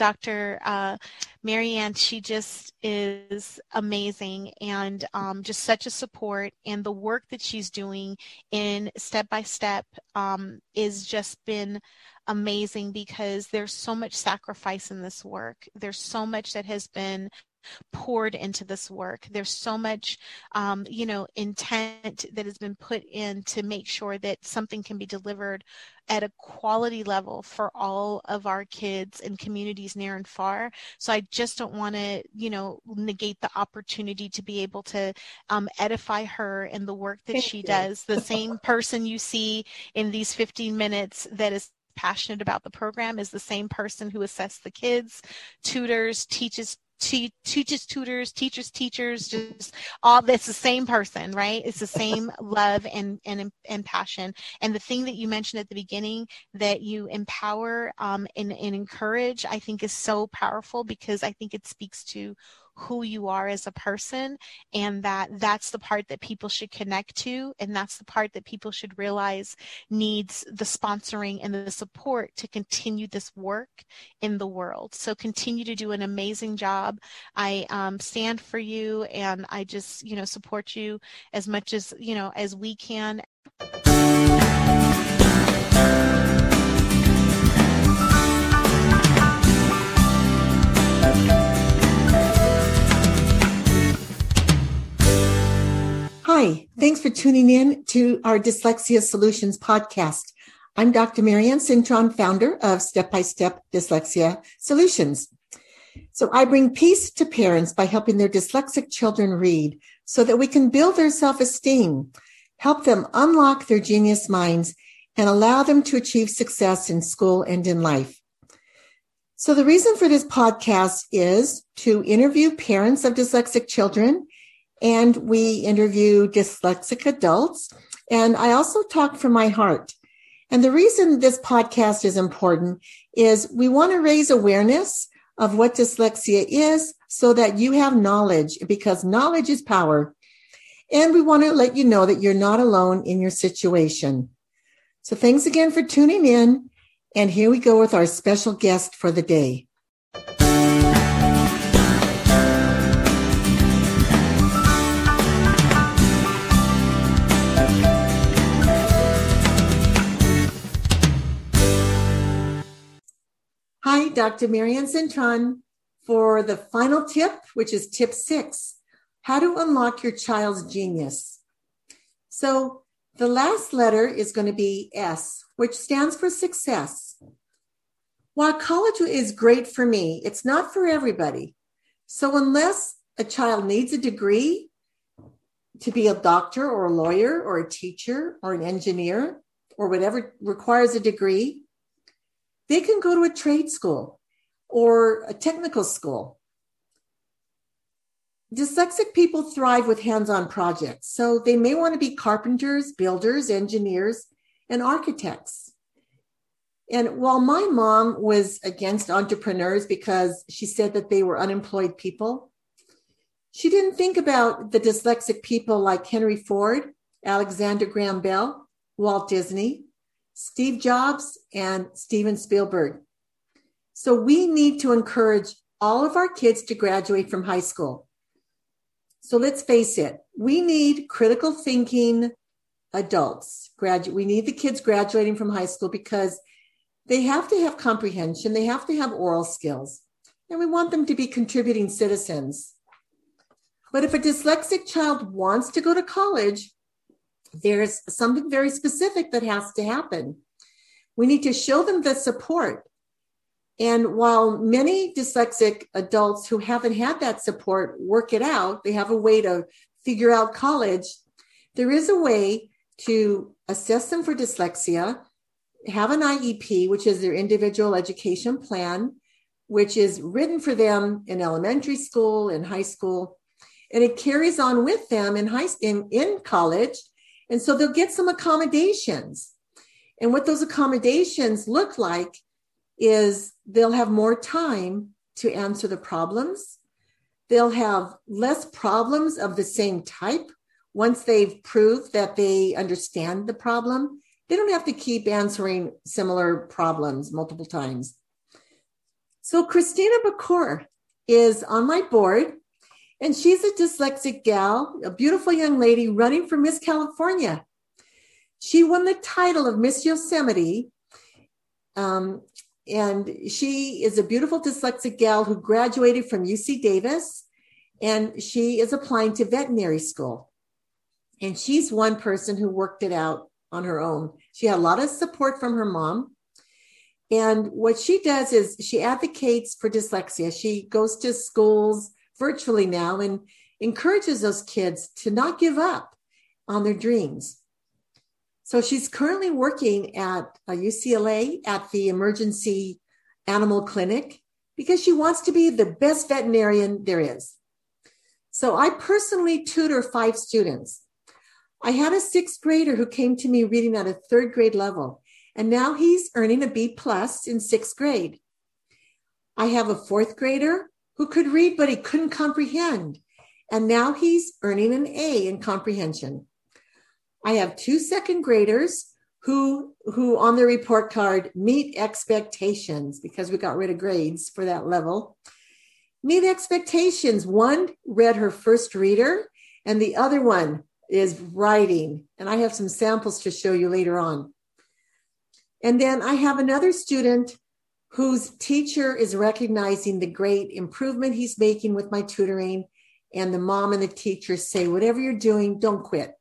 Dr. Uh, Marianne, she just is amazing and um, just such a support. And the work that she's doing in step by step um, is just been amazing because there's so much sacrifice in this work. There's so much that has been poured into this work. There's so much, um, you know, intent that has been put in to make sure that something can be delivered at a quality level for all of our kids and communities near and far. So I just don't want to, you know, negate the opportunity to be able to um, edify her in the work that Thank she you. does. The same person you see in these 15 minutes that is passionate about the program is the same person who assesses the kids, tutors, teaches te- teaches tutors teachers teachers just all that's the same person right? It's the same love and and and passion. And the thing that you mentioned at the beginning that you empower um, and, and encourage i think is so powerful because i think it speaks to who you are as a person and that that's the part that people should connect to and that's the part that people should realize needs the sponsoring and the support to continue this work in the world. So continue to do an amazing job. I um, stand for you and i just you know support you as much as you know as we can Hi, thanks for tuning in to our Dyslexia Solutions podcast. I'm Dr. Marianne Cintron, founder of Step by Step Dyslexia Solutions. So I bring peace to parents by helping their dyslexic children read so that we can build their self esteem, help them unlock their genius minds, and allow them to achieve success in school and in life. So the reason for this podcast is to interview parents of dyslexic children and we interview dyslexic adults. And I also talk from my heart. And the reason this podcast is important is we want to raise awareness of what dyslexia is so that you have knowledge because knowledge is power. And we want to let you know that you're not alone in your situation. So thanks again for tuning in. And here we go with our special guest for the day. Dr. Marianne Cintron for the final tip, which is tip six how to unlock your child's genius. So, the last letter is going to be S, which stands for success. While college is great for me, it's not for everybody. So, unless a child needs a degree to be a doctor or a lawyer or a teacher or an engineer or whatever requires a degree, they can go to a trade school or a technical school. Dyslexic people thrive with hands on projects, so they may want to be carpenters, builders, engineers, and architects. And while my mom was against entrepreneurs because she said that they were unemployed people, she didn't think about the dyslexic people like Henry Ford, Alexander Graham Bell, Walt Disney, Steve Jobs, and Steven Spielberg. So we need to encourage all of our kids to graduate from high school. So let's face it, we need critical thinking adults. Gradu- we need the kids graduating from high school because they have to have comprehension, they have to have oral skills, and we want them to be contributing citizens. But if a dyslexic child wants to go to college, there's something very specific that has to happen. We need to show them the support. And while many dyslexic adults who haven't had that support work it out, they have a way to figure out college, there is a way to assess them for dyslexia, have an IEP, which is their individual education plan, which is written for them in elementary school and high school. And it carries on with them in high in, in college and so they'll get some accommodations. And what those accommodations look like is they'll have more time to answer the problems. They'll have less problems of the same type once they've proved that they understand the problem. They don't have to keep answering similar problems multiple times. So Christina Bacour is on my board, and she's a dyslexic gal, a beautiful young lady running for Miss California. She won the title of Miss Yosemite. Um, and she is a beautiful dyslexic gal who graduated from UC Davis, and she is applying to veterinary school. And she's one person who worked it out on her own. She had a lot of support from her mom. And what she does is she advocates for dyslexia. She goes to schools virtually now and encourages those kids to not give up on their dreams. So she's currently working at uh, UCLA at the emergency animal clinic because she wants to be the best veterinarian there is. So I personally tutor five students. I had a sixth grader who came to me reading at a third grade level, and now he's earning a B plus in sixth grade. I have a fourth grader who could read, but he couldn't comprehend, and now he's earning an A in comprehension. I have two second graders who who on their report card meet expectations because we got rid of grades for that level. Meet expectations. One read her first reader and the other one is writing. And I have some samples to show you later on. And then I have another student whose teacher is recognizing the great improvement he's making with my tutoring. And the mom and the teacher say, whatever you're doing, don't quit.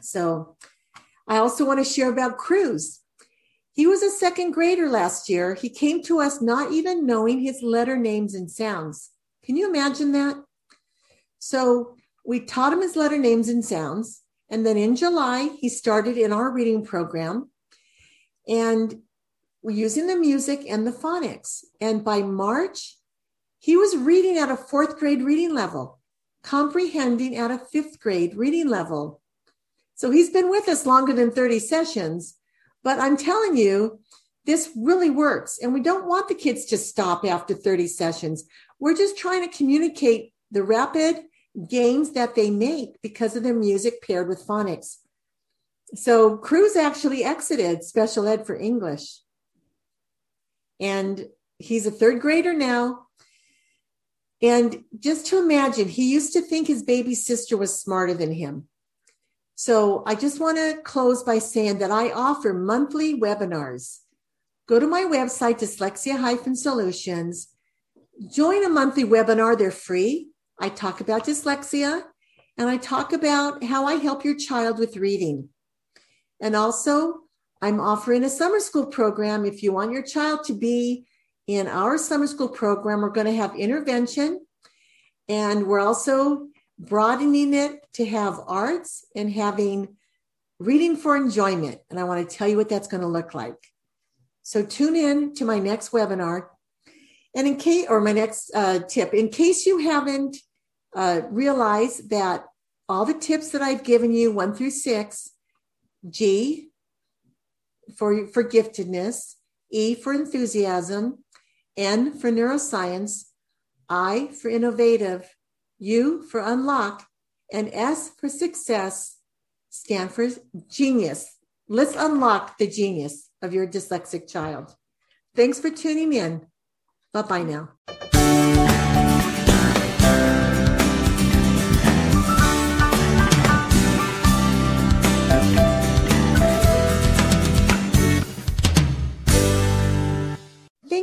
So I also want to share about Cruz. He was a second grader last year. He came to us not even knowing his letter names and sounds. Can you imagine that? So we taught him his letter names and sounds. And then in July, he started in our reading program. And using the music and the phonics. And by March, he was reading at a fourth grade reading level, comprehending at a fifth grade reading level. So he's been with us longer than 30 sessions, but I'm telling you, this really works. And we don't want the kids to stop after 30 sessions. We're just trying to communicate the rapid gains that they make because of their music paired with phonics. So Cruz actually exited special ed for English. And he's a third grader now. And just to imagine, he used to think his baby sister was smarter than him. So I just want to close by saying that I offer monthly webinars. Go to my website, dyslexia solutions, join a monthly webinar. They're free. I talk about dyslexia and I talk about how I help your child with reading. And also, I'm offering a summer school program. If you want your child to be in our summer school program, we're going to have intervention. And we're also broadening it to have arts and having reading for enjoyment. And I want to tell you what that's going to look like. So tune in to my next webinar. And in case, or my next uh, tip, in case you haven't uh, realized that all the tips that I've given you, one through six, G for, for giftedness, E for enthusiasm, N for neuroscience, I for innovative, U for unlock, and S for success stand for genius. Let's unlock the genius of your dyslexic child. Thanks for tuning in. Bye bye now.